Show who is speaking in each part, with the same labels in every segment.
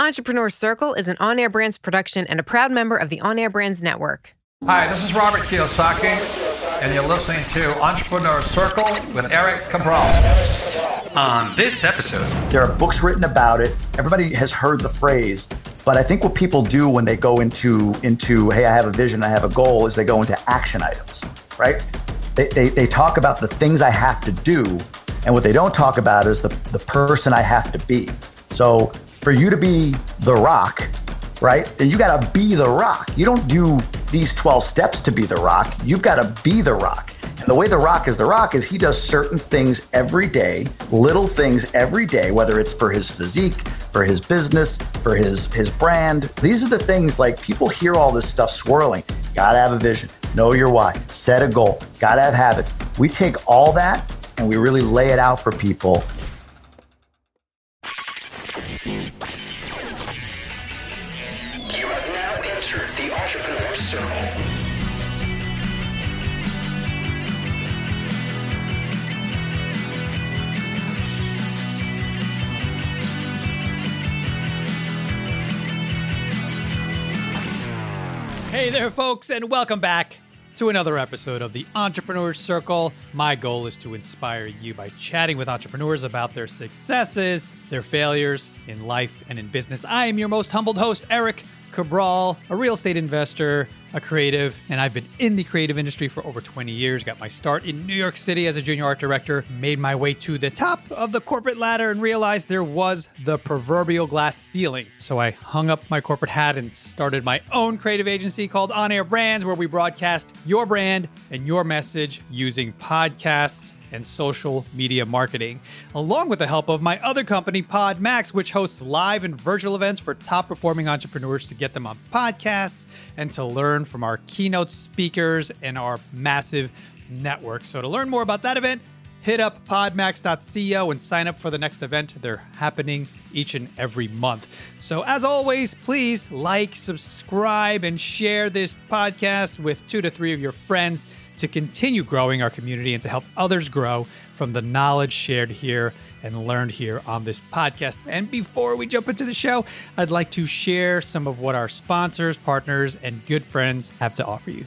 Speaker 1: Entrepreneur Circle is an on air brands production and a proud member of the On Air Brands Network.
Speaker 2: Hi, this is Robert Kiyosaki, and you're listening to Entrepreneur Circle with Eric Cabral.
Speaker 3: On this episode,
Speaker 4: there are books written about it. Everybody has heard the phrase, but I think what people do when they go into into hey, I have a vision, I have a goal, is they go into action items, right? They, they, they talk about the things I have to do, and what they don't talk about is the, the person I have to be. So for you to be the rock, right? Then you got to be the rock. You don't do these 12 steps to be the rock. You've got to be the rock. And the way the rock is the rock is he does certain things every day, little things every day, whether it's for his physique, for his business, for his his brand. These are the things like people hear all this stuff swirling. Got to have a vision. Know your why. Set a goal. Got to have habits. We take all that and we really lay it out for people.
Speaker 3: You have now entered the Entrepreneur Circle.
Speaker 5: Hey there, folks, and welcome back to another episode of the Entrepreneur Circle. My goal is to inspire you by chatting with entrepreneurs about their successes, their failures in life and in business. I am your most humbled host, Eric Cabral, a real estate investor, a creative, and I've been in the creative industry for over 20 years. Got my start in New York City as a junior art director, made my way to the top of the corporate ladder, and realized there was the proverbial glass ceiling. So I hung up my corporate hat and started my own creative agency called On Air Brands, where we broadcast your brand and your message using podcasts and social media marketing, along with the help of my other company, PodMax, which hosts live and virtual events for top performing entrepreneurs to get them on podcasts and to learn from our keynote speakers and our massive network. So, to learn more about that event, hit up podmax.co and sign up for the next event. They're happening each and every month. So, as always, please like, subscribe, and share this podcast with two to three of your friends to continue growing our community and to help others grow from the knowledge shared here and learned here on this podcast. And before we jump into the show, I'd like to share some of what our sponsors, partners, and good friends have to offer you.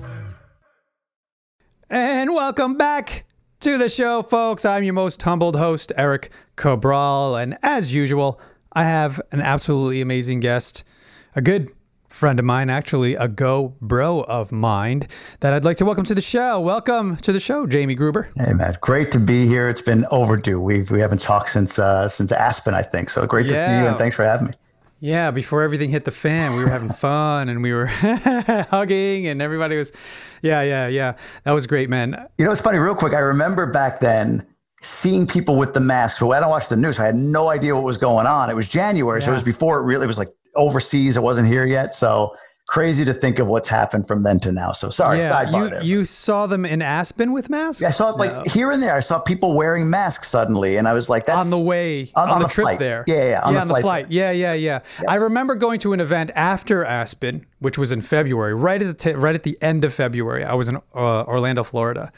Speaker 5: And welcome back to the show, folks. I'm your most humbled host, Eric Cabral. And as usual, I have an absolutely amazing guest, a good friend of mine, actually, a go bro of mine that I'd like to welcome to the show. Welcome to the show, Jamie Gruber.
Speaker 4: Hey man, great to be here. It's been overdue. We've we haven't talked since uh, since Aspen, I think. So great to see you, and thanks for having me.
Speaker 5: Yeah, before everything hit the fan, we were having fun and we were hugging and everybody was, yeah, yeah, yeah. That was great, man.
Speaker 4: You know, it's funny. Real quick, I remember back then seeing people with the masks. So I don't watch the news. So I had no idea what was going on. It was January, so it was before it really. It was like overseas. It wasn't here yet. So crazy to think of what's happened from then to now. So sorry,
Speaker 5: yeah,
Speaker 4: sidebar
Speaker 5: you,
Speaker 4: there.
Speaker 5: you saw them in Aspen with masks?
Speaker 4: I saw it like
Speaker 5: No.
Speaker 4: here and there. I saw people wearing masks suddenly, and I was like, "That's
Speaker 5: on the way
Speaker 4: on-
Speaker 5: on,
Speaker 4: on
Speaker 5: the,
Speaker 4: the
Speaker 5: trip
Speaker 4: flight.
Speaker 5: there.
Speaker 4: Yeah, yeah, on
Speaker 5: yeah,
Speaker 4: the
Speaker 5: on the
Speaker 4: flight
Speaker 5: flight. Yeah, yeah, yeah, I remember going to an event after Aspen, which was in February, right at the t- right at the end of February. I was in uh, Orlando, Florida,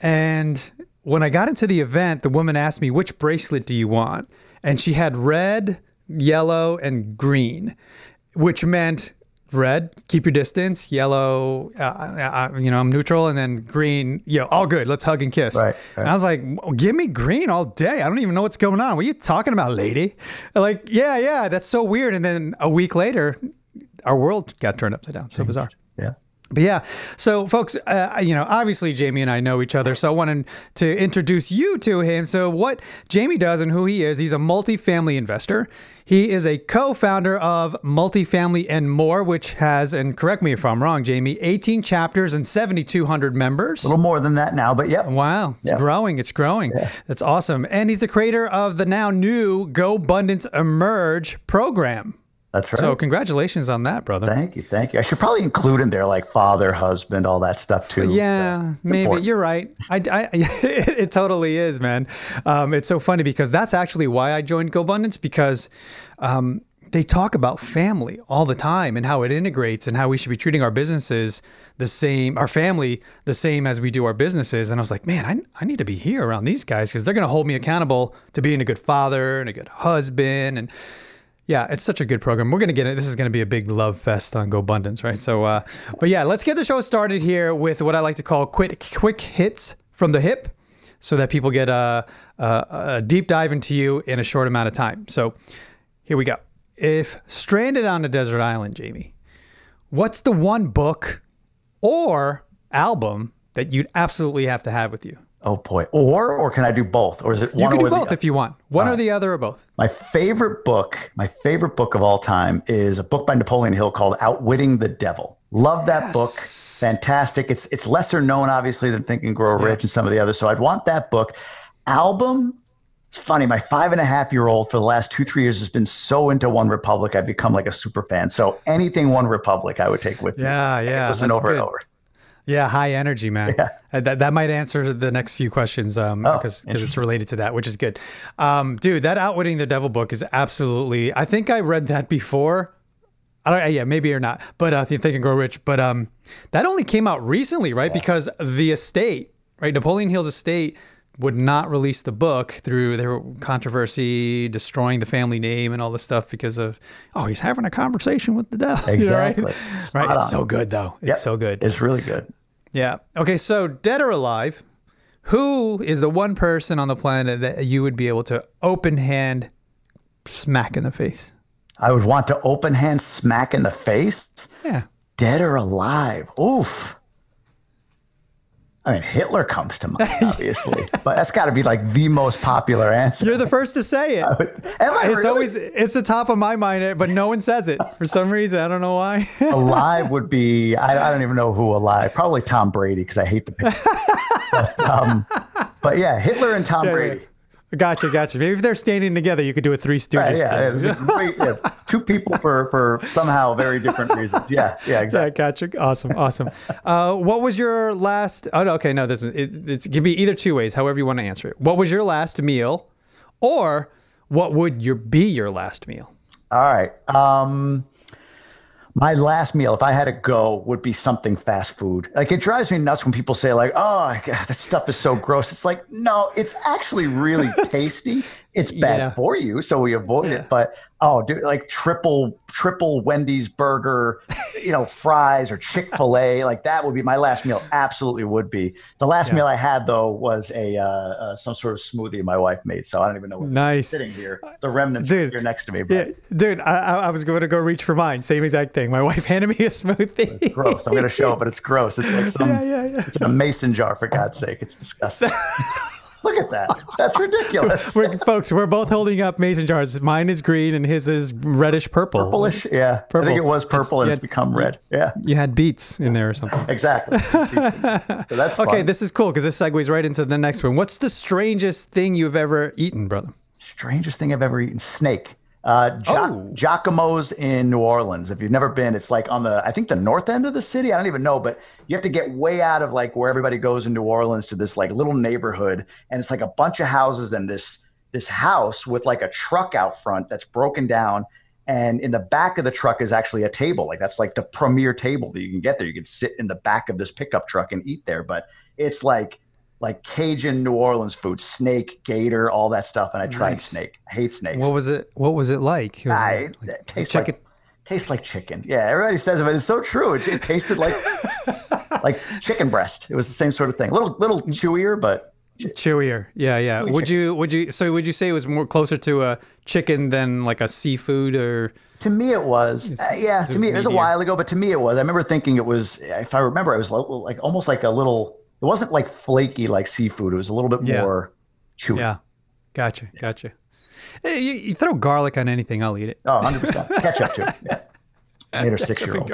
Speaker 5: and when I got into the event, the woman asked me, "Which bracelet do you want?" And she had red, yellow, and green, which meant red, keep your distance. Yellow, uh, uh, you know, I'm neutral, and then green, you know, all good. Let's hug and kiss.
Speaker 4: Right,
Speaker 5: And. I was like, give me green all day. I don't even know what's going on. What are you talking about, lady? Like, yeah, yeah, that's so weird. And then a week later, our world got turned upside down. So bizarre.
Speaker 4: Yeah.
Speaker 5: But yeah, so folks, uh, you know, obviously Jamie and I know each other, so I wanted to introduce you to him. So what Jamie does and who he is, he's a multifamily investor. He is a co-founder of Multifamily and More, which has, and correct me if I'm wrong, Jamie, 18 chapters and 7,200 members.
Speaker 4: A little more than that now, but yeah.
Speaker 5: Wow, it's
Speaker 4: Yeah.
Speaker 5: growing. It's growing. That's awesome. And he's the creator of the now new GoBundance Emerge program.
Speaker 4: That's right.
Speaker 5: So congratulations on that, brother.
Speaker 4: thank you, thank you. I should probably include in there like father, husband, all that stuff too.
Speaker 5: Yeah, maybe
Speaker 4: important.
Speaker 5: you're right. I, I it, it totally is, man. Um, it's so funny because that's actually why I joined GoBundance because um, they talk about family all the time and how it integrates and how we should be treating our businesses the same, our family the same as we do our businesses. And I was like, man, I, I need to be here around these guys because they're going to hold me accountable to being a good father and a good husband and yeah, it's such a good program. We're gonna get it. This is gonna be a big love fest on GoBundance, right? So, uh, but yeah, let's get the show started here with what I like to call quick quick hits from the hip, so that people get a, a, a deep dive into you in a short amount of time. So, here we go. If stranded on a desert island, Jamie, what's the one book or album that you'd absolutely have to have with you?
Speaker 4: Oh boy. Or or can I do both? Or is it?
Speaker 5: You can do both if you want. One or the other or both.
Speaker 4: My favorite book, my favorite book of all time is a book by Napoleon Hill called Outwitting the Devil. Love that book. Fantastic. It's it's lesser known obviously than Think and Grow Rich and some of the others. So I'd want that book. Album. It's funny. My five and a half year old for the last two three years has been so into One Republic. I've become like a super fan. So anything One Republic, I would take with me.
Speaker 5: Yeah, yeah,
Speaker 4: Listen over and over.
Speaker 5: Yeah, high energy, man.
Speaker 4: Yeah.
Speaker 5: Uh, That, that might answer the next few questions um,
Speaker 4: Oh,
Speaker 5: because it's related to that, which is good. Um, dude, that Outwitting the Devil book is absolutely. I think I read that before. I don't. Yeah, maybe or not. But uh, Think and Grow Rich. But um, that only came out recently, right? Because the estate, right, Napoleon Hill's estate would not release the book through their controversy, destroying the family name and all this stuff because of oh, he's having a conversation with the devil. you know, right?
Speaker 4: Exactly.
Speaker 5: Right. It's so good though. It's
Speaker 4: Yep.
Speaker 5: so good.
Speaker 4: It's really good.
Speaker 5: Yeah. Okay. So, dead or alive, who is the one person on the planet that you would be able to open hand smack in the face?
Speaker 4: I would want to open hand smack in the face.
Speaker 5: Yeah.
Speaker 4: Dead or alive? Oof. I mean, Hitler comes to mind, obviously, but that's got to be like the most popular answer.
Speaker 5: You're the first to say it.
Speaker 4: Am I
Speaker 5: It's
Speaker 4: really?
Speaker 5: always it's the top of my mind, but no one says it for some reason. I don't know why.
Speaker 4: alive would be. I, I don't even know who alive. Probably Tom Brady because I hate the picture. but, um, but yeah, Hitler and Tom Brady.
Speaker 5: Gotcha, gotcha. Maybe if they're standing together, you could do a Three Stooges
Speaker 4: Yeah,
Speaker 5: thing.
Speaker 4: it's great, yeah, two people for for somehow very different reasons. Yeah, yeah,
Speaker 5: Yeah,
Speaker 4: exactly.
Speaker 5: gotcha. Awesome, awesome. Uh, what was your last? Oh, no, okay, no, this is it, it can be either two ways, however you want to answer it. What was your last meal, or what would your be your last meal?
Speaker 4: All right. Um, my last meal, if I had to go, would be something fast food. Like it drives me nuts when people say, like, "Oh, God, that stuff is so gross." It's like, no, it's actually really tasty. It's bad
Speaker 5: Yeah.
Speaker 4: for you, so we avoid it. But oh, dude, like triple triple Wendy's burger, you know, fries or Chick Fil A, like that would be my last meal. Absolutely would be. The last meal I had though was a uh, uh, some sort of smoothie my wife made, so I don't even know. What
Speaker 5: Nice.
Speaker 4: Sitting here, the remnants
Speaker 5: Dude.
Speaker 4: here next to me.
Speaker 5: Yeah, dude, I, I was going to go reach for mine. Same exact thing. My wife handed me a smoothie.
Speaker 4: gross. I'm gonna show it, but it's gross. It's like some.
Speaker 5: Yeah, yeah, yeah.
Speaker 4: It's in a mason jar for God's sake. It's disgusting. Look at that. That's ridiculous.
Speaker 5: We're, folks, we're both holding up mason jars. Mine is green and his is reddish purple.
Speaker 4: Purplish. Yeah. I
Speaker 5: Purple.
Speaker 4: think it was purple and
Speaker 5: It's-
Speaker 4: it's become red. Yeah.
Speaker 5: You had beets in there or something.
Speaker 4: Exactly. so that's
Speaker 5: Okay,
Speaker 4: fun.
Speaker 5: this is cool because this segues right into the next one. What's the strangest thing you've ever eaten, brother?
Speaker 4: strangest thing I've ever eaten. Snake. Uh,
Speaker 5: Oh.
Speaker 4: Jacques-Imo's in New Orleans. If you've never been, it's like on the, I think the north end of the city. I don't even know, but you have to get way out of like where everybody goes in New Orleans to this like little neighborhood. And it's like a bunch of houses and this, this house with like a truck out front that's broken down. And in the back of the truck is actually a table. Like that's like the premier table that you can get there. You can sit in the back of this pickup truck and eat there. But it's like, like Cajun New Orleans food, snake, gator, all that stuff. And I tried
Speaker 5: Nice.
Speaker 4: snake. I hate snakes.
Speaker 5: What was it? What was it like? Was
Speaker 4: I,
Speaker 5: it like
Speaker 4: it tastes
Speaker 5: chicken?
Speaker 4: like Tastes like chicken. Yeah, everybody says it, but it's so true. It, it tasted like like chicken breast. It was the same sort of thing. A little little chewier, but
Speaker 5: Chewier. Yeah, yeah.
Speaker 4: Chewy
Speaker 5: Would
Speaker 4: chicken.
Speaker 5: you would you so would you say it was more closer to a chicken than like a seafood or
Speaker 4: To me, it was. Uh, yeah, to me, it was a while ago, but to me, it was. I remember thinking it was. If I remember, it was like almost like a little. It wasn't like flaky like seafood. It was a little bit
Speaker 5: Yeah.
Speaker 4: more chewy.
Speaker 5: Yeah. Gotcha. Gotcha. Hey, you, you throw garlic on anything, I'll eat it.
Speaker 4: Oh, 100 percent ketchup too. Yeah. Made her six year old.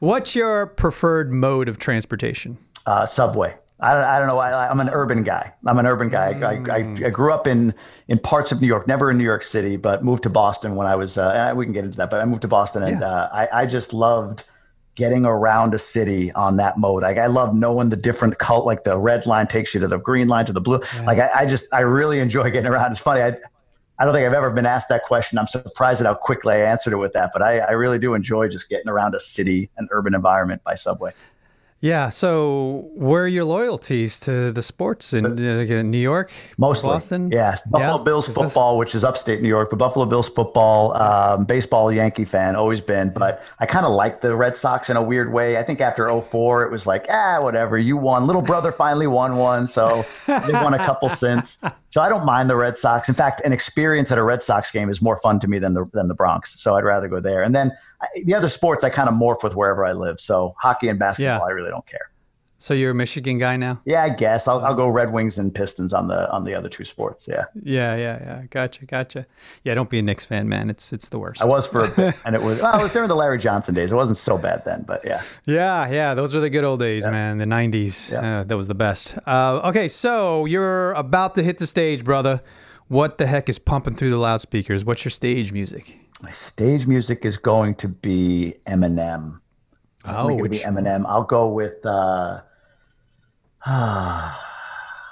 Speaker 5: What's your preferred mode of transportation?
Speaker 4: Uh, subway. I don't, I don't know. I, I'm an urban guy. I'm an urban guy. I, I, I grew up in in parts of New York, never in New York City, but moved to Boston when I was. Uh, we can get into that, but I moved to Boston, and
Speaker 5: Yeah.
Speaker 4: uh, I, I just loved getting around a city on that mode. Like I love knowing the different cult. Like the red line takes you to the green line to the blue. Like I, I just I really enjoy getting around. It's funny. I I don't think I've ever been asked that question. I'm surprised at how quickly I answered it with that, but I, I really do enjoy just getting around a city, an urban environment by subway.
Speaker 5: Yeah. So, where are your loyalties to the sports in uh, uh, New York,
Speaker 4: Mostly,
Speaker 5: Boston?
Speaker 4: yeah. Buffalo
Speaker 5: Yeah?
Speaker 4: Bills
Speaker 5: Is this-
Speaker 4: football, which is upstate New York, but Buffalo Bills football, um, baseball, Yankee fan, always been. But I kind of like the Red Sox in a weird way. I think after 04, it was like, ah, whatever, you won. Little brother finally won one, so they won a couple since. So I don't mind the Red Sox. In fact, an experience at a Red Sox game is more fun to me than the than the Bronx. So I'd rather go there. And then the other sports, I kind of morph with wherever I live. So hockey and basketball,
Speaker 5: Yeah.
Speaker 4: I really don't care.
Speaker 5: So you're a Michigan guy now?
Speaker 4: Yeah, I guess I'll, I'll go Red Wings and Pistons on the on the other two sports. Yeah.
Speaker 5: Yeah, yeah, yeah. Gotcha, gotcha. Yeah, don't be a Knicks fan, man. It's it's the worst.
Speaker 4: I was for a bit, and it was. Well, it was during the Larry Johnson days. It wasn't so bad then, but yeah.
Speaker 5: Yeah, yeah, those were the good old days, man. The '90s,
Speaker 4: Yeah.
Speaker 5: uh, that was the best. Uh, okay, so you're about to hit the stage, brother. What the heck is pumping through the loudspeakers? What's your stage music?
Speaker 4: My stage music is going to be Eminem.
Speaker 5: Oh,
Speaker 4: to be
Speaker 5: which
Speaker 4: Eminem. I'll go with uh,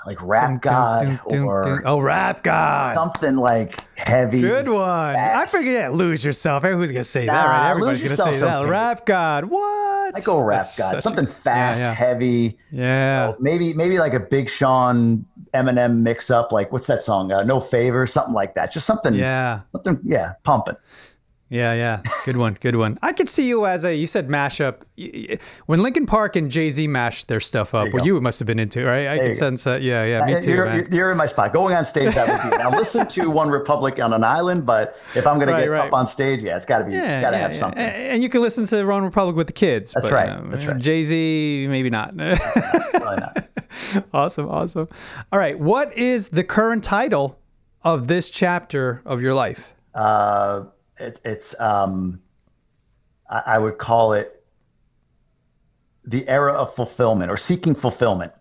Speaker 4: like Rap God or
Speaker 5: oh, rap god.
Speaker 4: something like heavy.
Speaker 5: Good one. I
Speaker 4: fast.
Speaker 5: figure, yeah, lose yourself. Who's gonna say that? Right? Everybody's
Speaker 4: Lose
Speaker 5: gonna say that.
Speaker 4: okay.
Speaker 5: Rap god. What?
Speaker 4: I go Rap
Speaker 5: That's
Speaker 4: God.
Speaker 5: such a-
Speaker 4: Something fast,
Speaker 5: Yeah, yeah.
Speaker 4: heavy.
Speaker 5: Yeah.
Speaker 4: Maybe maybe like a Big Sean Eminem mix up. Like what's that song? Uh, no favor, something like that. Just something.
Speaker 5: Yeah.
Speaker 4: Something. Yeah, pumping.
Speaker 5: Yeah, yeah. Good one. Good one. I could see you as a, you said mashup. When Linkin Park and Jay Z mashed their stuff up,
Speaker 4: you
Speaker 5: well, you must have been into, right? I can
Speaker 4: go.
Speaker 5: sense that. Yeah, yeah. Me too,
Speaker 4: you're,
Speaker 5: man.
Speaker 4: you're- in my spot. Going on stage, that would be. Now listen to One Republic on an island, but if I'm going
Speaker 5: Right,
Speaker 4: to get
Speaker 5: right.
Speaker 4: up on stage, yeah, it's got to be. it's got to have something.
Speaker 5: And, you can listen to One Republic with the kids.
Speaker 4: That's
Speaker 5: but,
Speaker 4: right.
Speaker 5: know,
Speaker 4: That's right.
Speaker 5: Jay Z, maybe not.
Speaker 4: Why not?
Speaker 5: awesome, awesome. All right. What is the current title of this chapter of your life?
Speaker 4: Uh, it, it's um, I, I would call it the era of fulfillment or seeking fulfillment.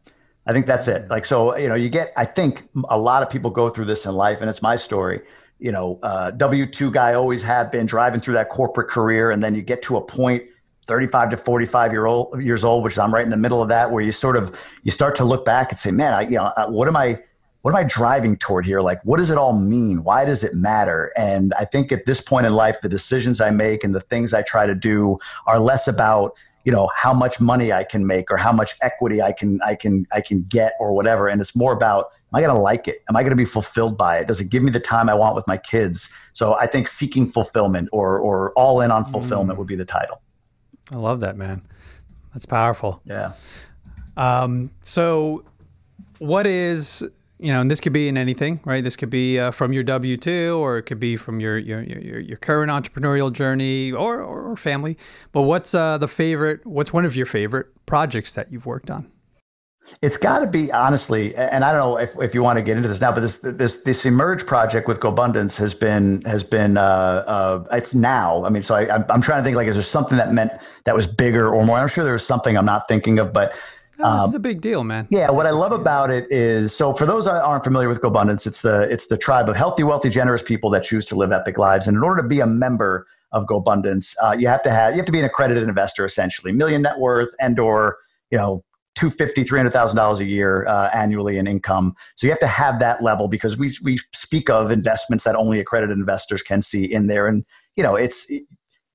Speaker 4: I think that's it. Like so, you know, you get. I think a lot of people go through this in life, and it's my story. You know, uh, W two guy always have been driving through that corporate career, and then you get to a 35 to 45 year old years old, which I'm right in the middle of that, where you sort of you start to look back and say, "Man, I, you know, what am I, what am I driving toward here? Like, what does it all mean? Why does it matter?" And I think at this point in life, the decisions I make and the things I try to do are less about you know how much money I can make or how much equity I can I can I can get or whatever, and it's more about am I going to like it? Am I going to be fulfilled by it? Does it give me the time I want with my kids? So I think seeking fulfillment or or all in on fulfillment would be the title.
Speaker 5: I love that, man. That's powerful.
Speaker 4: Yeah.
Speaker 5: Um, so, what is you know, and this could be in anything, right? This could be uh, from your W two, or it could be from your your your, your current entrepreneurial journey, or, or or family. But what's uh, the favorite? What's one of your favorite projects that you've worked on?
Speaker 4: It's got to be honestly, and I don't know if, if you want to get into this now, but this this this emerge project with GoBundance has been has been uh, uh, it's now. I mean, so I, I'm trying to think like is there something that meant that was bigger or more? I'm sure there was something I'm not thinking of, but
Speaker 5: Oh, this is a big deal, man.
Speaker 4: yeah, what I love about it is so for those that aren't familiar with GoBundance, it's the it's the tribe of healthy, wealthy, generous people that choose to live epic lives. And in order to be a member of GoBundance, uh, you have to have you have to be an accredited investor, essentially, million net worth and or you know. 250 300000 dollars a year uh, annually in income so you have to have that level because we we speak of investments that only accredited investors can see in there and you know it's you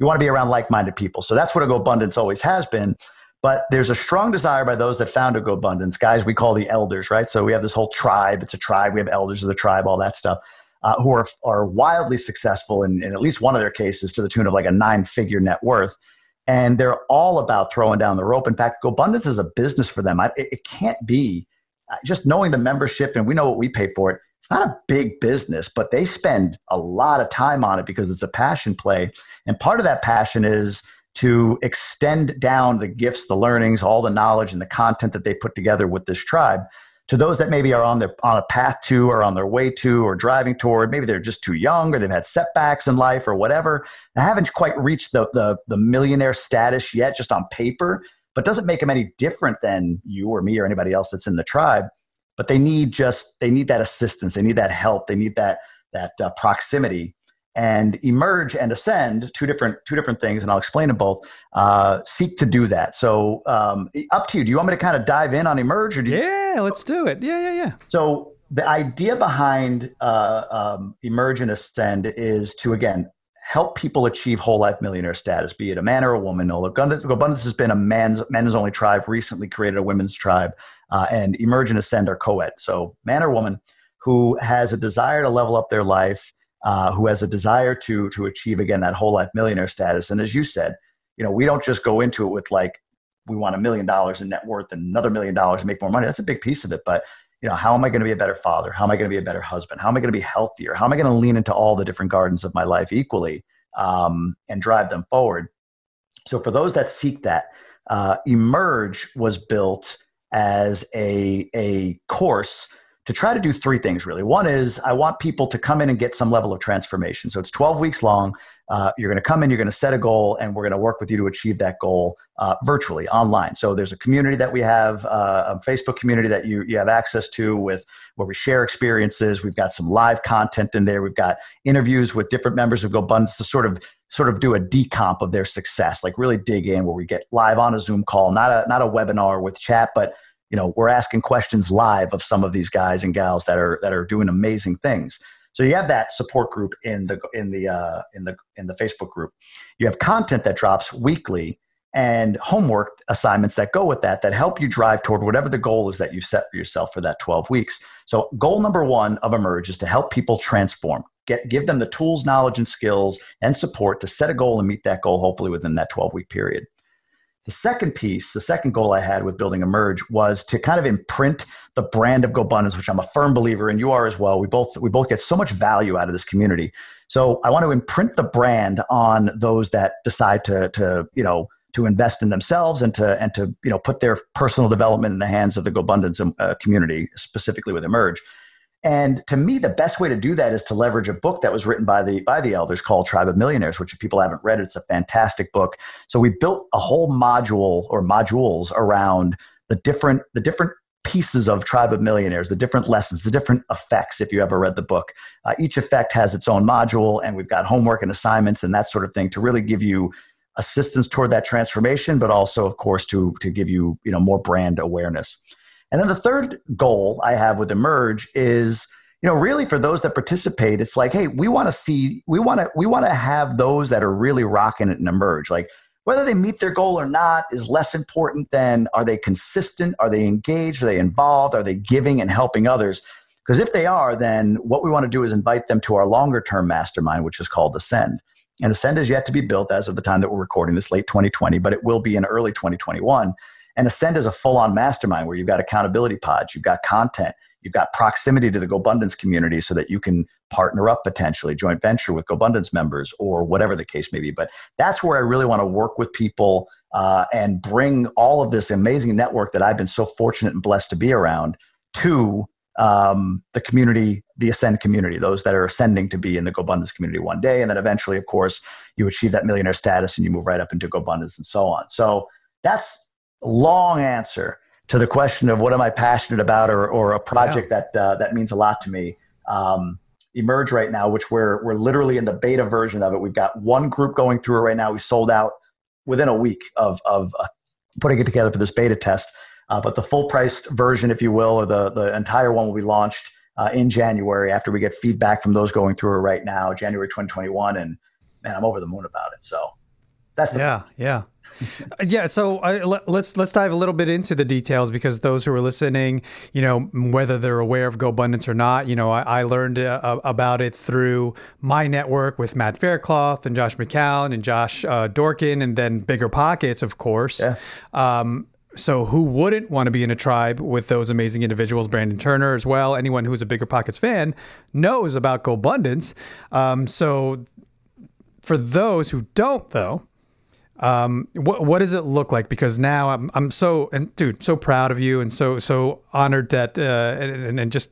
Speaker 4: want to be around like-minded people so that's what a GoBundance always has been but there's a strong desire by those that founded GoBundance, guys we call the elders, right? So we have this whole tribe. It's a tribe. We have elders of the tribe, all that stuff. uh, who are, are wildly successful in, in at least one of their cases to the tune of like a nine figure net worth. And they're all about throwing down the rope. In fact, GoBundance is a business for them. I, it, it can't be uh, just knowing the membership and we know what we pay for it. It's not a big business, but they spend a lot of time on it because it's a passion play. And part of that passion is to extend down the gifts, the learnings, all the knowledge and the content that they put together with this tribe to those that maybe are on their on a path to or on their way to or driving toward. Maybe they're just too young or they've had setbacks in life or whatever. They haven't quite reached the, the, the millionaire status yet just on paper but doesn't make them any different than you or me or anybody else that's in the tribe. But they need just they need that assistance. They need that help. They need that that uh, proximity and emerge and ascend two different two different things and i'll explain them both uh, seek to do that. So um, up to you. Do you want me to kind of dive in on emerge or do you,
Speaker 5: yeah let's do it. Yeah yeah yeah.
Speaker 4: So the idea behind uh, um, emerge and ascend is to again help people achieve whole life millionaire status be it a man or a woman. GoBundance has been a man's men's only tribe recently created a women's tribe uh, and emerge and ascend are co-ed. So man or woman who has a desire to level up their life uh, who has a desire to to achieve again that whole life millionaire status. And as you said, you know, we don't just go into it with like we want a million dollars in net worth and another million dollars to make more money. That's a big piece of it, but you know, how am I going to be a better father? How am I going to be a better husband? How am I going to be healthier? How am I going to lean into all the different gardens of my life equally um, and drive them forward? So, for those that seek that, uh, Emerge was built as a a course to try to do three things really. One is I want people to come in and get some level of transformation. So it's 12 weeks long. Uh, you're going to come in, you're going to set a goal, and we're going to work with you to achieve that goal uh, virtually online. So there's a community that we have, uh, a Facebook community that you, you have access to with where we share experiences. We've got some live content in there. We've got interviews with different members of GoBundance to sort of sort of do a decomp of their success, like really dig in where we get live on a Zoom call, not a not a webinar with chat, but you know we're asking questions live of some of these guys and gals that are that are doing amazing things. So you have that support group in the in the uh, in the in the facebook group. You have content that drops weekly and homework assignments that go with that that help you drive toward whatever the goal is that you set for yourself for that 12 weeks. So goal number one of emerge is to help people transform. Get give them the tools knowledge and skills and support to set a goal and meet that goal hopefully within that 12 week period the second piece, the second goal I had with building Emerge was to kind of imprint the brand of GoBundance, which I'm a firm believer in. You are as well. We both we both get so much value out of this community. So I want to imprint the brand on those that decide to to you know to invest in themselves and to and to you know put their personal development in the hands of the GoBundance uh, community, specifically with Emerge. And to me, the best way to do that is to leverage a book that was written by the by the elders called Tribe of Millionaires, which if people haven't read, it's a fantastic book. So we built a whole module or modules around the different the different pieces of Tribe of Millionaires, the different lessons, the different effects. If you ever read the book, uh, each effect has its own module, and we've got homework and assignments and that sort of thing to really give you assistance toward that transformation, but also, of course, to to give you you know more brand awareness. And then the third goal I have with Emerge is, you know, really for those that participate, it's like, hey, we want to see, we want to, we want to have those that are really rocking it and emerge. Like whether they meet their goal or not is less important than are they consistent? Are they engaged? Are they involved? Are they giving and helping others? Because if they are, then what we want to do is invite them to our longer term mastermind, which is called Ascend. And Ascend is yet to be built as of the time that we're recording this, late 2020, but it will be in early 2021. And Ascend is a full on mastermind where you've got accountability pods, you've got content, you've got proximity to the GoBundance community so that you can partner up potentially, joint venture with GoBundance members or whatever the case may be. But that's where I really want to work with people uh, and bring all of this amazing network that I've been so fortunate and blessed to be around to um, the community, the Ascend community, those that are ascending to be in the GoBundance community one day. And then eventually, of course, you achieve that millionaire status and you move right up into GoBundance and so on. So that's long answer to the question of what am I passionate about or, or a project yeah. that, uh, that means a lot to me. Um, emerge right now, which we're, we're literally in the beta version of it. We've got one group going through it right now. We sold out within a week of, of uh, putting it together for this beta test. Uh, but the full priced version, if you will, or the, the entire one will be launched uh, in January after we get feedback from those going through it right now, January 2021. And man, I'm over the moon about it. So that's the
Speaker 5: yeah, yeah. Yeah, so let, let's let's dive a little bit into the details because those who are listening, you know, whether they're aware of GoBundance or not, you know, I, I learned uh, about it through my network with Matt Faircloth and Josh McCown and Josh uh, Dorkin, and then Bigger Pockets, of course.
Speaker 4: Yeah.
Speaker 5: Um, so who wouldn't want to be in a tribe with those amazing individuals? Brandon Turner as well. Anyone who's a Bigger Pockets fan knows about GoBundance. Um, so for those who don't, though, um, what what does it look like? Because now I'm I'm so and dude, so proud of you and so so honored that uh, and, and just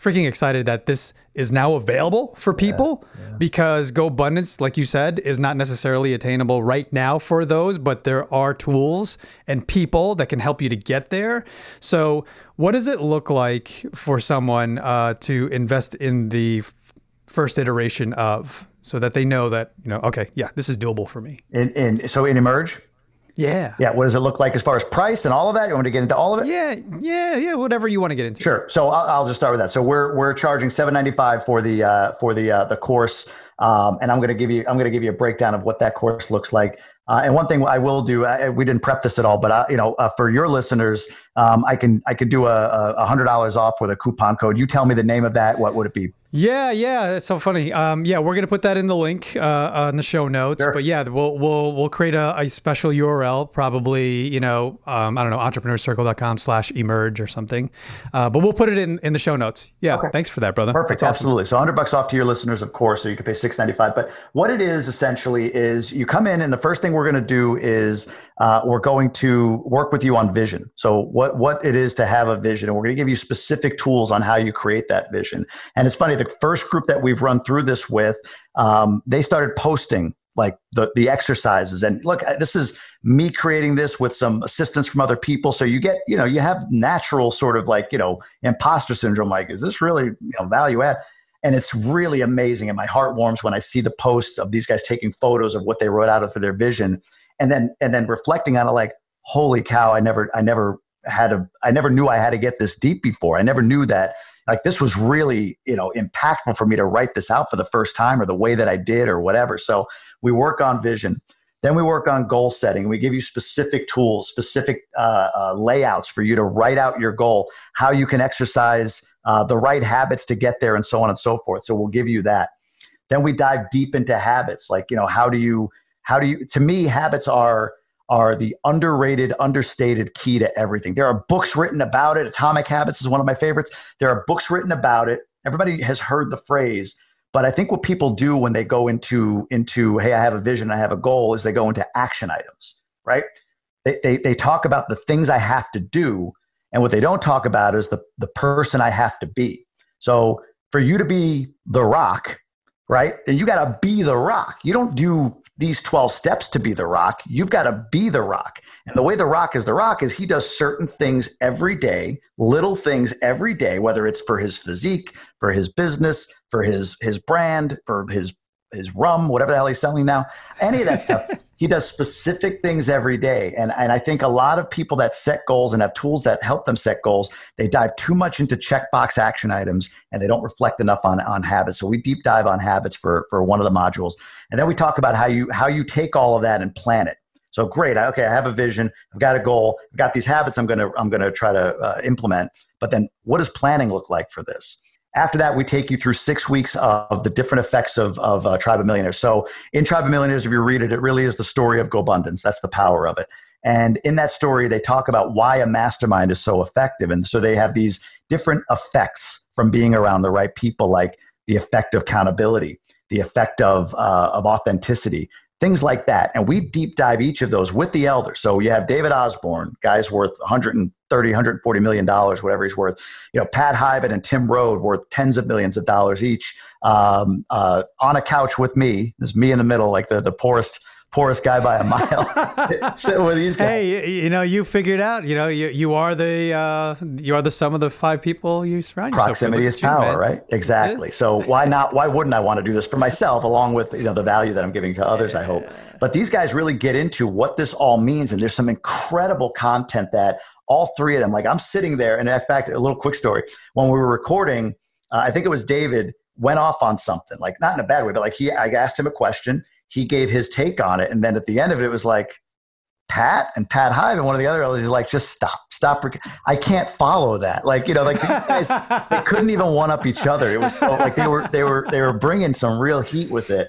Speaker 5: freaking excited that this is now available for people yeah, yeah. because GoBundance, like you said, is not necessarily attainable right now for those, but there are tools and people that can help you to get there. So, what does it look like for someone uh, to invest in the first iteration of so that they know that you know okay yeah this is doable for me.
Speaker 4: And, in so in emerge?
Speaker 5: Yeah.
Speaker 4: Yeah what does it look like as far as price and all of that? You want to get into all of it?
Speaker 5: Yeah yeah yeah whatever you want to get into.
Speaker 4: Sure. So i'll, I'll just start with that. So we're we're charging 795 for the uh, for the uh, the course. Um, and i'm going to give you i'm going to give you a breakdown of what that course looks like. Uh, and one thing I will do, I, we didn't prep this at all, but I, you know, uh, for your listeners, um, I can I could do a, a hundred dollars off with a coupon code. You tell me the name of that. What would it be?
Speaker 5: Yeah, yeah, it's so funny. Um, yeah, we're gonna put that in the link uh, on the show notes. Sure. But yeah, we'll we'll we'll create a, a special URL, probably you know, um, I don't know, entrepreneurscircle.com/slash emerge or something. Uh, but we'll put it in in the show notes. Yeah, okay. thanks for that, brother.
Speaker 4: Perfect, awesome. absolutely. So hundred bucks off to your listeners, of course. So you could pay six ninety five. But what it is essentially is you come in, and the first thing we're gonna do is uh, we're going to work with you on vision. So what what it is to have a vision, and we're going to give you specific tools on how you create that vision. And it's funny, the first group that we've run through this with, um, they started posting like the the exercises. And look, this is me creating this with some assistance from other people. So you get, you know, you have natural sort of like, you know, imposter syndrome. Like, is this really, you know, value add? And it's really amazing. And my heart warms when I see the posts of these guys taking photos of what they wrote out for their vision and then and then reflecting on it like holy cow i never i never had a i never knew i had to get this deep before. I never knew that like this was really you know impactful for me to write this out for the first time or the way that i did or whatever. So we work on vision then we work on goal setting we give you specific tools specific uh, uh, layouts for you to write out your goal how you can exercise uh, the right habits to get there and so on and so forth. So we'll give you that. Then we dive deep into habits like you know how do you how do you to me habits are are the underrated understated key to everything. There are books written about it. Atomic habits is one of my favorites. There are books written about it. Everybody has heard the phrase but i think what people do when they go into into hey i have a vision i have a goal is they go into action items right? They, they, they talk about the things i have to do and what they don't talk about is the, the person i have to be. So for you to be the rock right And you got to be the rock. You don't do these 12 steps to be the rock. You've got to be the rock. And the way the rock is the rock is he does certain things every day, little things every day, whether it's for his physique, for his business, for his his brand, for his his rum, whatever the hell he's selling now, any of that stuff. he does specific things every day. And, and I think a lot of people that set goals and have tools that help them set goals, they dive too much into checkbox action items and they don't reflect enough on, on habits. So we deep dive on habits for, for one of the modules. And then we talk about how you, how you take all of that and plan it. So great. Okay, I have a vision. I've got a goal. I've got these habits I'm to I'm to try to uh, implement. But then, what does planning look like for this? After that, we take you through six weeks of the different effects of, of uh, Tribe of Millionaires. So, in Tribe of Millionaires, if you read it, it really is the story of GoBundance. That's the power of it. And in that story, they talk about why a mastermind is so effective. And so they have these different effects from being around the right people, like the effect of accountability, the effect of, uh, of authenticity, things like that. And we deep dive each of those with the elders. So you have David Osborne, guy's worth 130, 140 million dollars, whatever he's worth. You know, Pat Hiban and Tim Rhode worth tens of millions of dollars each. Um, uh, on a couch with me, there's me in the middle, like the the poorest poorest guy by a mile. With these guys.
Speaker 5: Hey, you know, you figured out. You know, you you are the uh, you are the sum of the five people you surround
Speaker 4: yourself. Proximity is power, right? Exactly. So why not? Why wouldn't I want to do this for myself, along with you know the value that I'm giving to others? I hope. But these guys really get into what this all means, and there's some incredible content that all three of them. Like I'm sitting there, and in fact, a little quick story. When we were recording, uh, I think it was David went off on something, like not in a bad way, but like he, I asked him a question he gave his take on it. And then at the end of it, it was like, Pat and Pat Hiban and one of the other elders is like, just stop, stop. I can't follow that. Like, you know, like these guys, they couldn't even one up each other. It was so like they were, they were, they were bringing some real heat with it.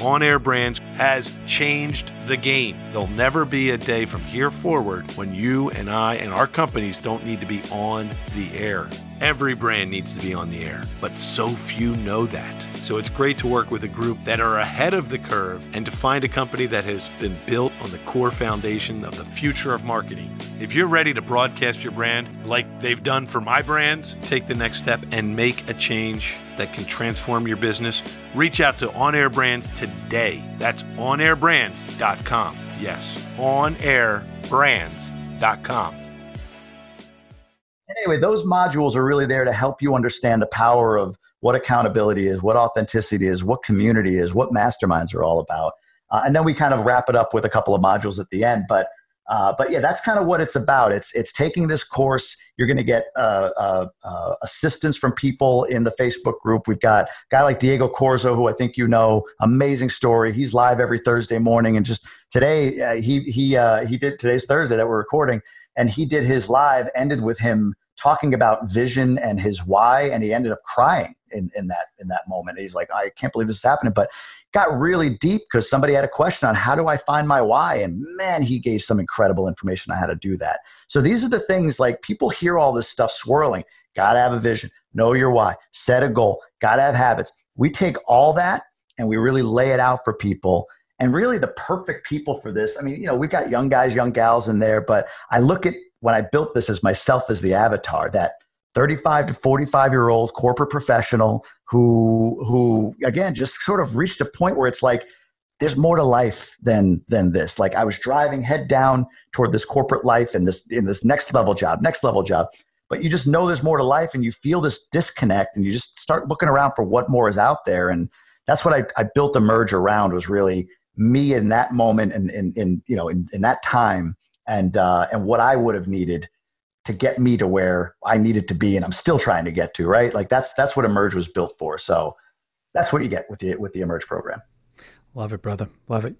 Speaker 6: On Air Brands has changed the game. There'll never be a day from here forward when you and I and our companies don't need to be on the air. Every brand needs to be on the air, but so few know that. So it's great to work with a group that are ahead of the curve and to find a company that has been built on the core foundation of the future of marketing. If you're ready to broadcast your brand like they've done for my brands, take the next step and make a change that can transform your business. Reach out to On Air Brands today. That's onairbrands.com. Yes, onairbrands.com.
Speaker 4: Anyway, those modules are really there to help you understand the power of what accountability is, what authenticity is, what community is, what masterminds are all about. Uh, and then we kind of wrap it up with a couple of modules at the end. But uh, but yeah, that's kind of what it's about. It's it's taking this course. You're going to get uh, uh, uh, assistance from people in the Facebook group. We've got a guy like Diego Corzo, who I think you know, amazing story. He's live every Thursday morning, and just today uh, he he uh, he did today's Thursday that we're recording, and he did his live ended with him talking about vision and his why, and he ended up crying in, in that in that moment. He's like, I can't believe this is happening, but got really deep because somebody had a question on how do I find my why, and man, he gave some incredible information on how to do that. So these are the things like people hear all this stuff swirling. Got to have a vision, know your why, set a goal, got to have habits. We take all that and we really lay it out for people and really the perfect people for this. I mean, you know, we've got young guys, young gals in there, but I look at when I built this as myself as the avatar, that 35 to 45 year old corporate professional who who again just sort of reached a point where it's like there's more to life than than this. Like i was driving head down toward this corporate life and this in this next level job next level job but you just know there's more to life and you feel this disconnect and you just start looking around for what more is out there. And that's what i, I built merge around was really me in that moment and in, in, you know in, in that time and uh, and what i would have needed to get me to where I needed to be and I'm still trying to get to, right? Like that's that's what Emerge was built for. So that's what you get with the with the Emerge program.
Speaker 5: Love it, brother. Love it.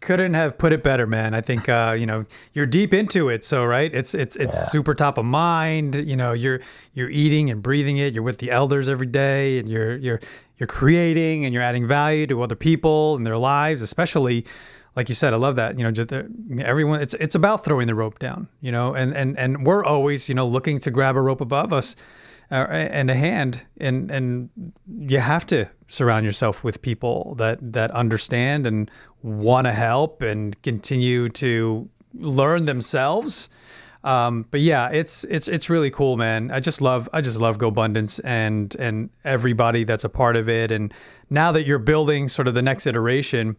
Speaker 5: Couldn't have put it better, man. I think uh, you know you're deep into it, so right. It's it's it's yeah. super top of mind. You know you're you're eating and breathing it. You're with the elders every day, and you're you're you're creating and you're adding value to other people and their lives, especially like you said, I love that. You know, everyone. It's it's about throwing the rope down. You know, and and and we're always you know looking to grab a rope above us, uh, and a hand, and and you have to surround yourself with people that that understand and want to help and continue to learn themselves. Um, but yeah, it's it's it's really cool, man. I just love I just love GoBundance and and everybody that's a part of it. And now that you're building sort of the next iteration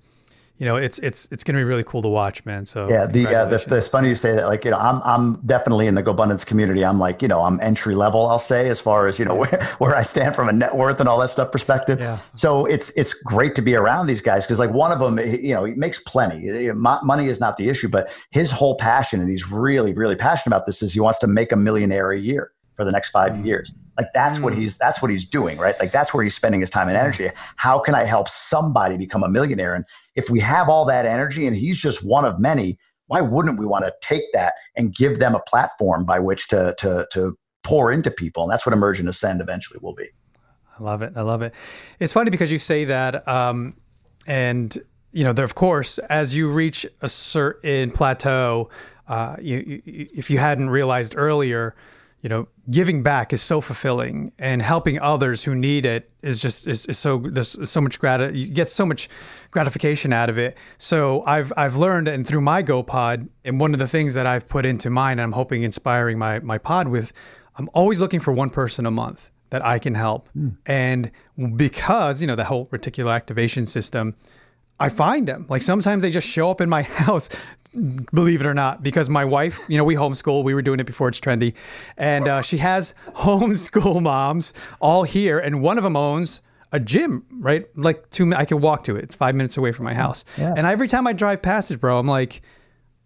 Speaker 5: you know, it's it's it's going to be really cool to watch, man. So
Speaker 4: yeah, the, uh, the, the it's funny you say that. Like you know, I'm I'm definitely in the GoBundance community. I'm like you know I'm entry level. I'll say as far as you know where, where I stand from a net worth and all that stuff perspective. Yeah. So it's it's great to be around these guys because like one of them, you know, he makes plenty. Money is not the issue, but his whole passion and he's really really passionate about this is he wants to make a millionaire a year for the next five mm. years. Like that's mm. what he's that's what he's doing, right? Like that's where he's spending his time and energy. How can I help somebody become a millionaire? And if we have all that energy and he's just one of many, why wouldn't we want to take that and give them a platform by which to to to pour into people? And that's what Emerge and Ascend eventually will be.
Speaker 5: I love it. I love it. It's funny because you say that, um, and you know, there, of course, as you reach a certain plateau, uh, you, you, if you hadn't realized earlier, you know, giving back is so fulfilling and helping others who need it is just is, is so there's so much grat you get so much gratification out of it. So I've I've learned and through my GoPod and one of the things that I've put into mine and I'm hoping inspiring my my pod with, I'm always looking for one person a month that I can help. Mm. And because, you know, the whole reticular activation system, I find them. Like sometimes they just show up in my house believe it or not, because my wife, you know, we homeschool. We were doing it before it's trendy, and uh, she has homeschool moms all here, and one of them owns a gym, right? Like two, I can walk to it. It's five minutes away from my house,
Speaker 4: Yeah.
Speaker 5: and every time I drive past it, bro, I'm like.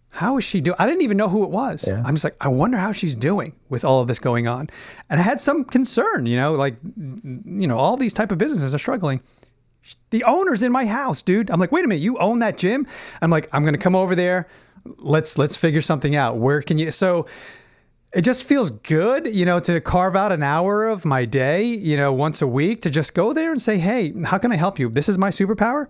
Speaker 5: How is she doing? I didn't even know who it was. I'm just like, I wonder how she's doing with all of this going on. And I had some concern, you know, like, you know, all these type of businesses are struggling the owner's in my house, dude. I'm like, wait a minute, you own that gym? I'm like, I'm gonna come over there. Let's let's figure something out. Where can you? So it just feels good, you know, to carve out an hour of my day, you know, once a week to just go there and say, hey, how can I help you? This is my superpower.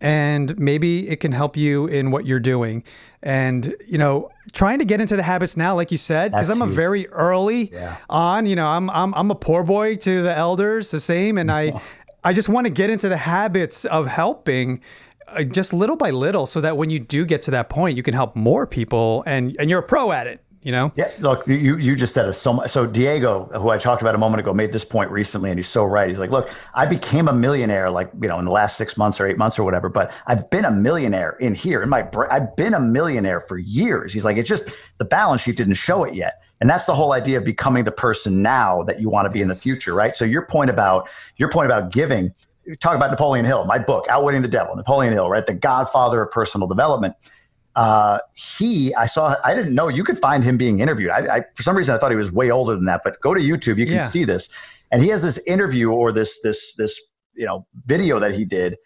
Speaker 5: And maybe it can help you in what you're doing. And, you know, trying to get into the habits now, like you said, because I'm a very early on, you know, I'm, I'm, I'm a poor boy to the elders, the same. And I, I just want to get into the habits of helping uh, just little by little so that when you do get to that point, you can help more people and, and you're a pro at it, you know?
Speaker 4: Yeah, look, you you just said it so much. So Diego, who I talked about a moment ago, made this point recently, and he's so right. He's like, look, I became a millionaire, like you know, in the last six months or eight months or whatever. But I've been a millionaire in here in my. I've been a millionaire for years. He's like, it's just the balance sheet didn't show it yet. And that's the whole idea of becoming the person now that you want to be in the future, right? So your point about your point about giving, talk about Napoleon Hill, my book, Outwitting the Devil, Napoleon Hill, right? The godfather of personal development uh, he, I saw, I didn't know you could find him being interviewed. I, I, for some reason, I thought he was way older than that, but go to YouTube, you can
Speaker 5: Yeah.
Speaker 4: see this. And he has this interview or this, this, this, you know, video that he did.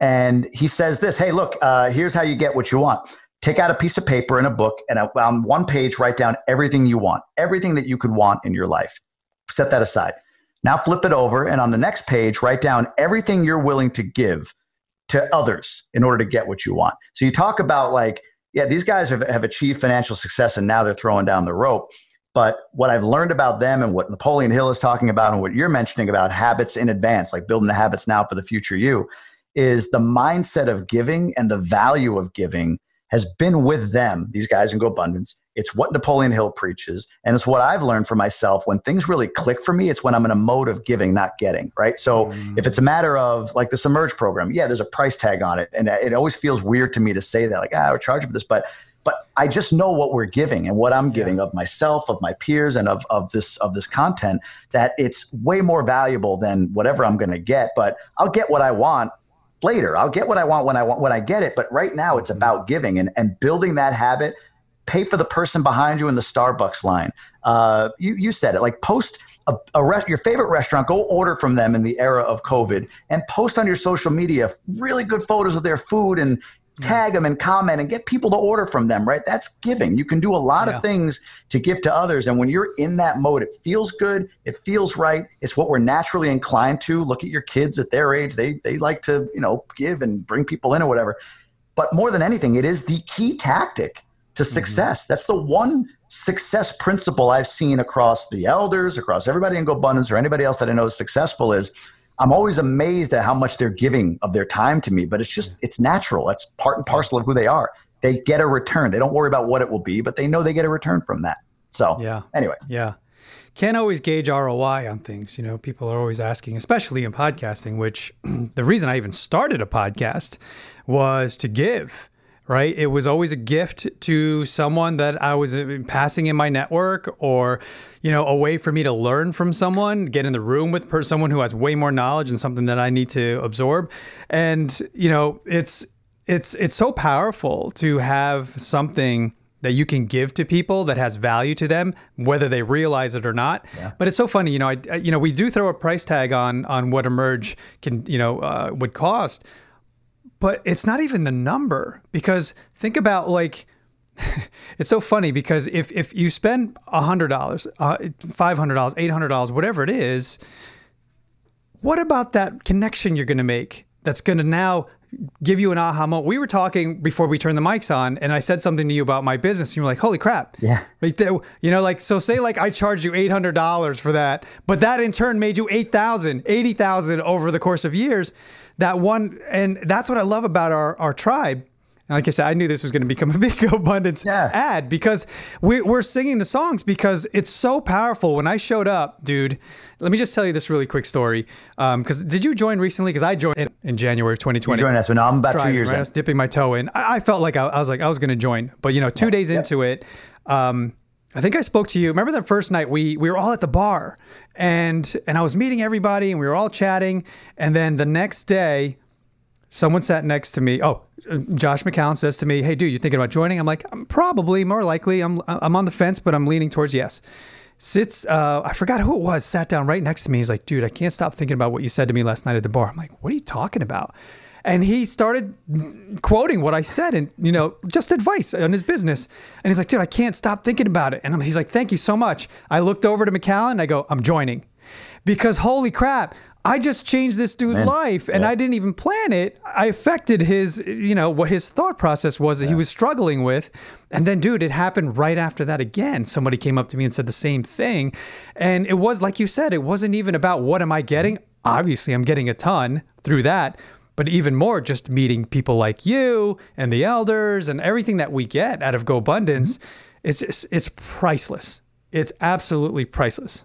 Speaker 4: And he says this, Hey, look, uh, here's how you get what you want. Take out a piece of paper and a book and on um, one page, write down everything you want, everything that you could want in your life. Set that aside. Now flip it over. And on the next page, write down everything you're willing to give to others in order to get what you want. So you talk about like, yeah, these guys have, have achieved financial success and now they're throwing down the rope. But what I've learned about them and what Napoleon Hill is talking about and what you're mentioning about habits in advance, like building the habits now for the future you, is the mindset of giving and the value of giving has been with them, these guys in GoBundance. It's what Napoleon Hill preaches. And it's what I've learned for myself. When things really click for me, it's when I'm in a mode of giving, not getting, right? So if it's a matter of like the Submerge program, yeah, there's a price tag on it. And it always feels weird to me to say that, like, ah, we're charging for this. But but I just know what we're giving and what I'm giving of myself, of my peers, and of, of this of this content, that it's way more valuable than whatever I'm gonna get. But I'll get what I want later. I'll get what I want when I want when I get it. But right now it's about giving and, and building that habit. Pay for the person behind you in the Starbucks line. Uh, you you said it. Like post a, a rest, your favorite restaurant. Go order from them in the era of COVID and post on your social media really good photos of their food and Mm. tag them and comment and get people to order from them. Right? That's giving. You can do a lot
Speaker 5: Yeah.
Speaker 4: of things to give to others, and when you're in that mode, it feels good. It feels right. It's what we're naturally inclined to. Look at your kids at their age; they they like to you know give and bring people in or whatever. But more than anything, it is the key tactic to mm-hmm. success. That's the one success principle I've seen across the elders, across everybody in GoBundance or anybody else that I know is successful is I'm always amazed at how much they're giving of their time to me, but it's just, it's natural. That's part and parcel of who they are. They get a return. They don't worry about what it will be, but they know they get a return from that. So,
Speaker 5: Yeah.
Speaker 4: anyway,
Speaker 5: Yeah. Can't always gauge ROI on things. You know, people are always asking, especially in podcasting, which the reason I even started a podcast was to give, right? It was always a gift to someone that I was uh, passing in my network or, you know, a way for me to learn from someone, get in the room with per- someone who has way more knowledge and something that I need to absorb. And, you know, it's, it's, it's so powerful to have something that you can give to people that has value to them, whether they realize it or not. But it's so funny, you know. I, I- you know, we do throw a price tag on on what emerge can, you know, uh, would cost, but it's not even the number because think about like. it's so funny because if if you spend a hundred dollars, uh, five hundred dollars, eight hundred dollars, whatever it is, what about that connection you're going to make that's going to now give you an aha moment? We were talking before we turned the mics on, and I said something to you about my business, and you were like, "Holy crap!"
Speaker 4: Yeah.
Speaker 5: right there. You know, like so. Say like I charged you eight hundred dollars for that, but that in turn made you eight thousand, eighty thousand over the course of years. That one, and that's what I love about our our tribe. And like I said, I knew this was going to become a big abundance
Speaker 4: Yeah.
Speaker 5: ad because we, we're singing the songs because it's so powerful. When I showed up, dude, let me just tell you this really quick story. Because did you join recently? Because I joined in, January of 2020
Speaker 4: Join us. Now I'm about two years
Speaker 5: right? I
Speaker 4: in.
Speaker 5: was dipping my toe in. I, I felt like I, I was like I was going to join, but you know, two days into it, um, I think I spoke to you. Remember that first night we we were all at the bar, and and I was meeting everybody, and we were all chatting, and then the next day, someone sat next to me. Oh, Josh McCown says to me, "Hey, dude, you thinking about joining?" I'm like, "I'm probably more likely. I'm I'm on the fence, but I'm leaning towards yes." Sits, uh, I forgot who it was, sat down right next to me. He's like, dude, I can't stop thinking about what you said to me last night at the bar. I'm like, what are you talking about? And he started quoting what I said and, you know, just advice on his business. And he's like, dude, I can't stop thinking about it. And I'm, he's like, thank you so much. I looked over to McCallan and I go, I'm joining. Because holy crap, I just changed this dude's
Speaker 4: Man.
Speaker 5: life and I didn't even plan it. I affected his, you know, what his thought process was that he was struggling with. And then, dude, it happened right after that again. Somebody came up to me and said the same thing. And it was, like you said, it wasn't even about what am I getting? Obviously, I'm getting a ton through that. But even more, just meeting people like you and the elders and everything that we get out of GoBundance, mm-hmm. it's, it's, it's priceless. It's absolutely priceless.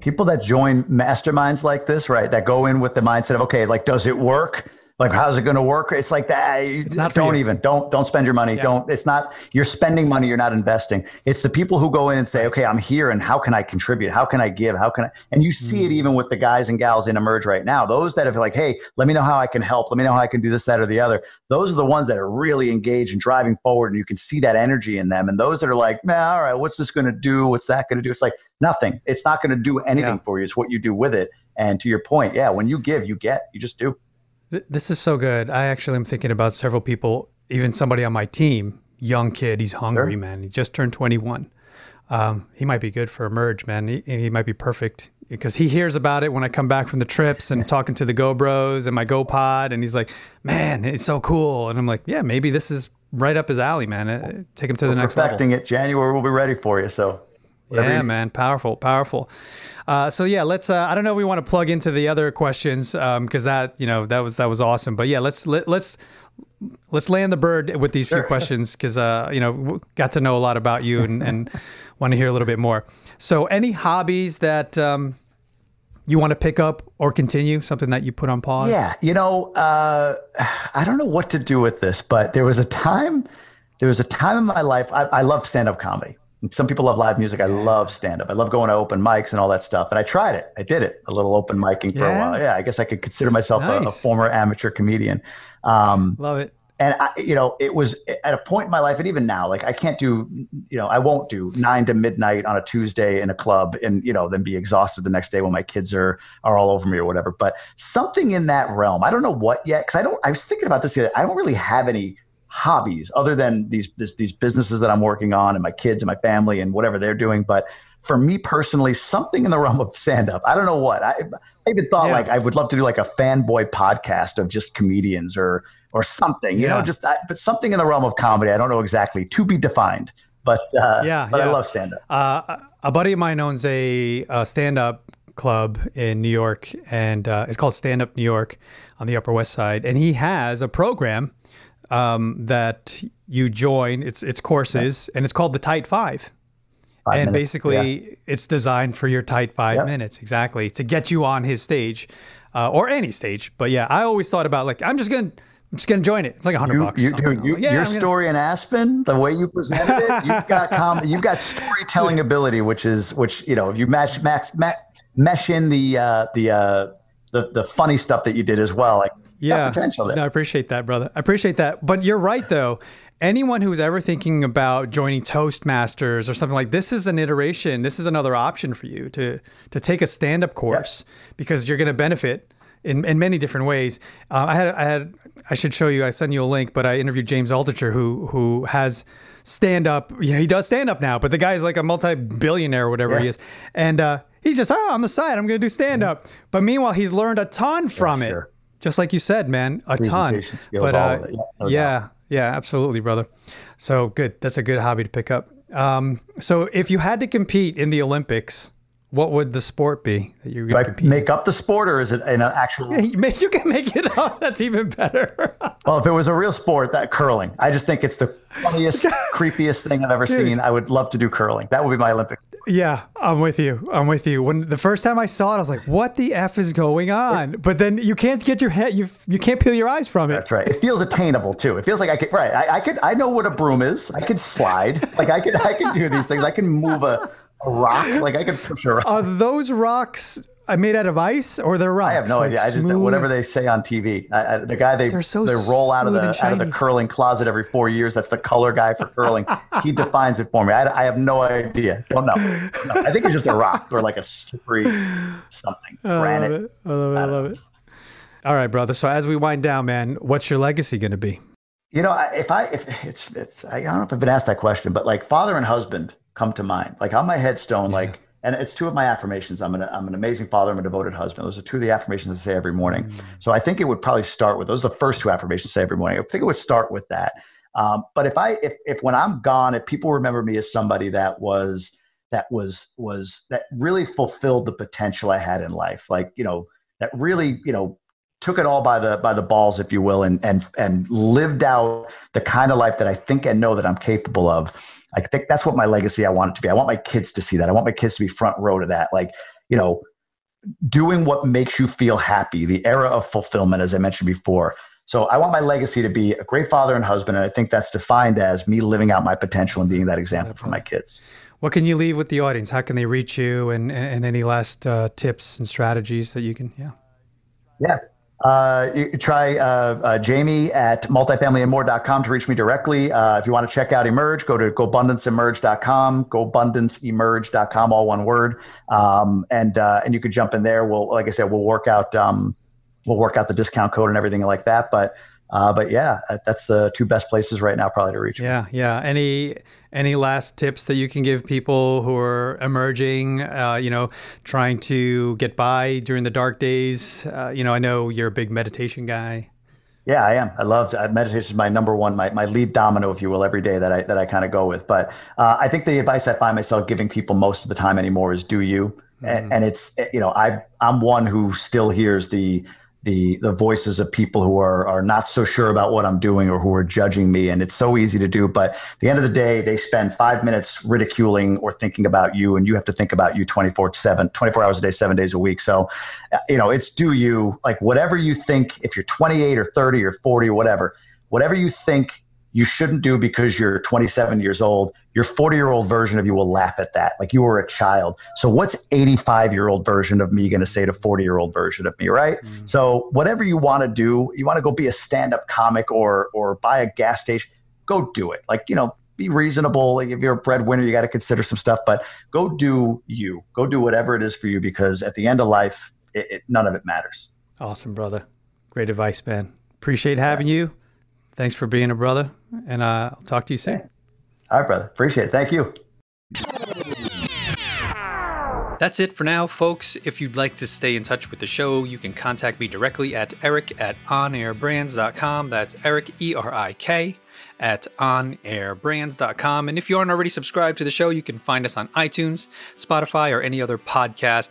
Speaker 4: people that join masterminds like this, right, that go in with the mindset of, okay, like, does it work? Like, how's it going to work? It's like that. It's
Speaker 5: not
Speaker 4: don't even don't don't spend your money. Don't. It's not. You're spending money. You're not investing. It's the people who go in and say, okay, I'm here, and how can I contribute? How can I give? How can I? And you see
Speaker 5: Mm.
Speaker 4: it even with the guys and gals in Emerge right now. Those that have like, hey, let me know how I can help. Let me know how I can do this, that, or the other. Those are the ones that are really engaged and driving forward, and you can see that energy in them. And those that are like, nah, all right, what's this going to do? What's that going to do? It's like nothing. It's not going to do anything
Speaker 5: Yeah.
Speaker 4: for you. It's what you do with it. And to your point, yeah, when you give, you get. You just do.
Speaker 5: Th- This is so good. I actually am thinking about several people, even somebody on my team, young kid. He's hungry,
Speaker 4: Sure.
Speaker 5: man. He just turned 21. Um, he might be good for a merge, man. He, he might be perfect because he hears about it when I come back from the trips and talking to the Go Bros and my Go Pod, and he's like, "Man, it's so cool." And I'm like, "Yeah, maybe this is right up his alley, man. Uh, Take him to the next level."
Speaker 4: Perfecting it. January will be ready for you. So
Speaker 5: Yeah,
Speaker 4: you-
Speaker 5: man, powerful, powerful. Uh, so yeah, let's. Uh, I don't know. if We want to plug into the other questions because that you know that was that was awesome. But yeah, let's let, let's let's land the bird with these few questions because uh, you know got to know a lot about you and, and want to hear a little bit more. So any hobbies that um, you want to pick up or continue? Something that you put on pause?
Speaker 4: Yeah, you know, uh, I don't know what to do with this, but there was a time, there was a time in my life. I, I love stand-up comedy. Some people love live music. I love stand-up. I love going to open mics and all that stuff. And I tried it. I did it a little open micing for a while. Yeah, I guess I could consider myself a, a former amateur comedian. Um,
Speaker 5: love it.
Speaker 4: and I, you know, it was at a point in my life, and even now, like I can't do, you know, I won't do nine to midnight on a Tuesday in a club, and you know, then be exhausted the next day when my kids are are all over me or whatever. But something in that realm, I don't know what yet, because I don't. I was thinking about this. The other, I don't really have any hobbies other than these this, these businesses that I'm working on, and my kids and my family and whatever they're doing. But for me personally, something in the realm of stand up, I don't know what. I, I even thought
Speaker 5: Yeah.
Speaker 4: like I would love to do like a fanboy podcast of just comedians or or something, you know, just I, but something in the realm of comedy. I don't know exactly to be defined, but uh,
Speaker 5: Yeah,
Speaker 4: but I love stand up.
Speaker 5: Uh, a buddy of mine owns a, a stand-up club in New York, and uh, it's called Stand Up New York on the Upper West Side. And he has a program um, that you join. It's it's courses, and it's called the Tight Five.
Speaker 4: Five
Speaker 5: and
Speaker 4: minutes,
Speaker 5: basically, it's designed for your tight five
Speaker 4: Yep.
Speaker 5: minutes exactly to get you on his stage, uh, or any stage. But yeah, I always thought about like I'm just gonna. I'm just gonna join it. It's like a hundred bucks.
Speaker 4: you, dude, you,
Speaker 5: Yeah,
Speaker 4: your
Speaker 5: gonna-
Speaker 4: story in Aspen, the way you presented it, you've got com- you've got storytelling ability, which is which you know if you match match, match mesh in the uh, the uh, the the funny stuff that you did as well, like
Speaker 5: yeah
Speaker 4: potential there.
Speaker 5: No, I appreciate that, brother. I appreciate that. But you're right though. Anyone who's ever thinking about joining Toastmasters or something like this is an iteration. This is another option for you to to take a stand up course because you're going to benefit in, in many different ways. Uh, I had I had I should show you. I sent you a link, but I interviewed James Altucher who who has stand up. You know, he does stand up now, but the guy is like a multi billionaire or whatever he is, and uh, he's just oh on the side. I'm going to do stand up. But meanwhile, he's learned a ton from it.
Speaker 4: sure.
Speaker 5: Just like you said, man, a ton.
Speaker 4: Skills,
Speaker 5: but uh.
Speaker 4: Yeah, no
Speaker 5: yeah, yeah, absolutely, brother. So good. That's a good hobby to pick up. Um, so if you had to compete in the Olympics, what would the sport be that you're going to compete?
Speaker 4: make up the sport, or is it an actual?
Speaker 5: You may- you can make it up. That's even better.
Speaker 4: Well, if it was a real sport, that curling. I just think it's the funniest, creepiest thing I've ever seen. I would love to do curling. That would be my Olympic.
Speaker 5: yeah, I'm with you. I'm with you. When the first time I saw it, I was like, "What the f is going on?" But then you can't get your head. You you can't peel your eyes from it.
Speaker 4: That's right. It feels attainable too. It feels like I could. Right. I, I could. I know what a broom is. I could slide. Like I could. I can do these things. I can move a, a rock. Like I could rock.
Speaker 5: Are those rocks made out of ice or they're rocks?
Speaker 4: I have no
Speaker 5: Like
Speaker 4: idea. I just whatever they say on TV. I, I, the guy they
Speaker 5: They're so
Speaker 4: they roll out of the out of the curling closet every four years. That's the color guy for curling. he defines it for me. I, I have no idea. Don't know. No, I think it's just a rock or like a slippery something.
Speaker 5: I love
Speaker 4: Granite.
Speaker 5: it. I love it. I love it. All right, brother. So as we wind down, man, what's your legacy going to be?
Speaker 4: You know, I- if I if it's it's I don't know if I've been asked that question, but like father and husband come to mind. Like on my headstone, like and it's two of my affirmations. I'm an I'm an amazing father. I'm a devoted husband. Those are two of the affirmations I say every morning. So I think it would probably start with those. Are the first two affirmations I say every morning. I think it would start with that. Um, but if I if if when I'm gone, if people remember me as somebody that was that was was that really fulfilled the potential I had in life, like you know that really you know took it all by the by the balls, if you will, and and and lived out the kind of life that I think and know that I'm capable of. I think that's what my legacy I want it to be. I want my kids to see that. I want my kids to be front row to that. Like, you know, doing what makes you feel happy, the era of fulfillment, as I mentioned before. So I want my legacy to be a great father and husband. And I think that's defined as me living out my potential and being that example for my kids.
Speaker 5: What can you leave with the audience? How can they reach you? And and any last uh, tips and strategies that you can? Yeah.
Speaker 4: Yeah. Uh, try uh, uh, Jamie at multifamilyandmore.com to reach me directly. Uh, if you want to check out Emerge, go to gobundance.emerge.com, gobundance.emerge.com, all one word. Um, and, uh, and you could jump in there. We'll, like I said, we'll work out, um, we'll work out the discount code and everything like that. But, uh, but yeah, that's the two best places right now probably to reach me.
Speaker 5: Yeah, yeah. Any any last tips that you can give people who are emerging? Uh, you know, trying to get by during the dark days. Uh, you know, I know you're a big meditation guy.
Speaker 4: Yeah, I am. I love uh, meditation is my number one, my, my lead domino, if you will, every day that I that I kind of go with. But uh, I think the advice I find myself giving people most of the time anymore is do you, and, and it's you know I I'm one who still hears the the the voices of people who are are not so sure about what I'm doing or who are judging me, and it's so easy to do. But at the end of the day, they spend five minutes ridiculing or thinking about you, and you have to think about you 24 seven, 24 hours a day, seven days a week. So uh, you know, it's do you like whatever you think. If you're 28 or 30 or 40 or whatever, whatever you think you shouldn't do because you're 27 years old, your 40 year old version of you will laugh at that. Like you were a child. So what's 85 year old version of me going to say to 40 year old version of me, right? Mm. So whatever you want to do, you want to go be a stand up comic or or buy a gas station, go do it. Like, you know, be reasonable. Like if you're a breadwinner, you got to consider some stuff, but go do you. Go do whatever it is for you because at the end of life, it, it, none of it matters.
Speaker 5: Awesome, brother. Great advice, man. Appreciate having you. Thanks for being a brother, and uh, I'll talk to you soon.
Speaker 4: All right, brother. Appreciate it. Thank you.
Speaker 5: That's it for now, folks. If you'd like to stay in touch with the show, you can contact me directly at erik at onairbrands.com. That's Erik, E R I K, at onairbrands.com. And if you aren't already subscribed to the show, you can find us on iTunes, Spotify, or any other podcast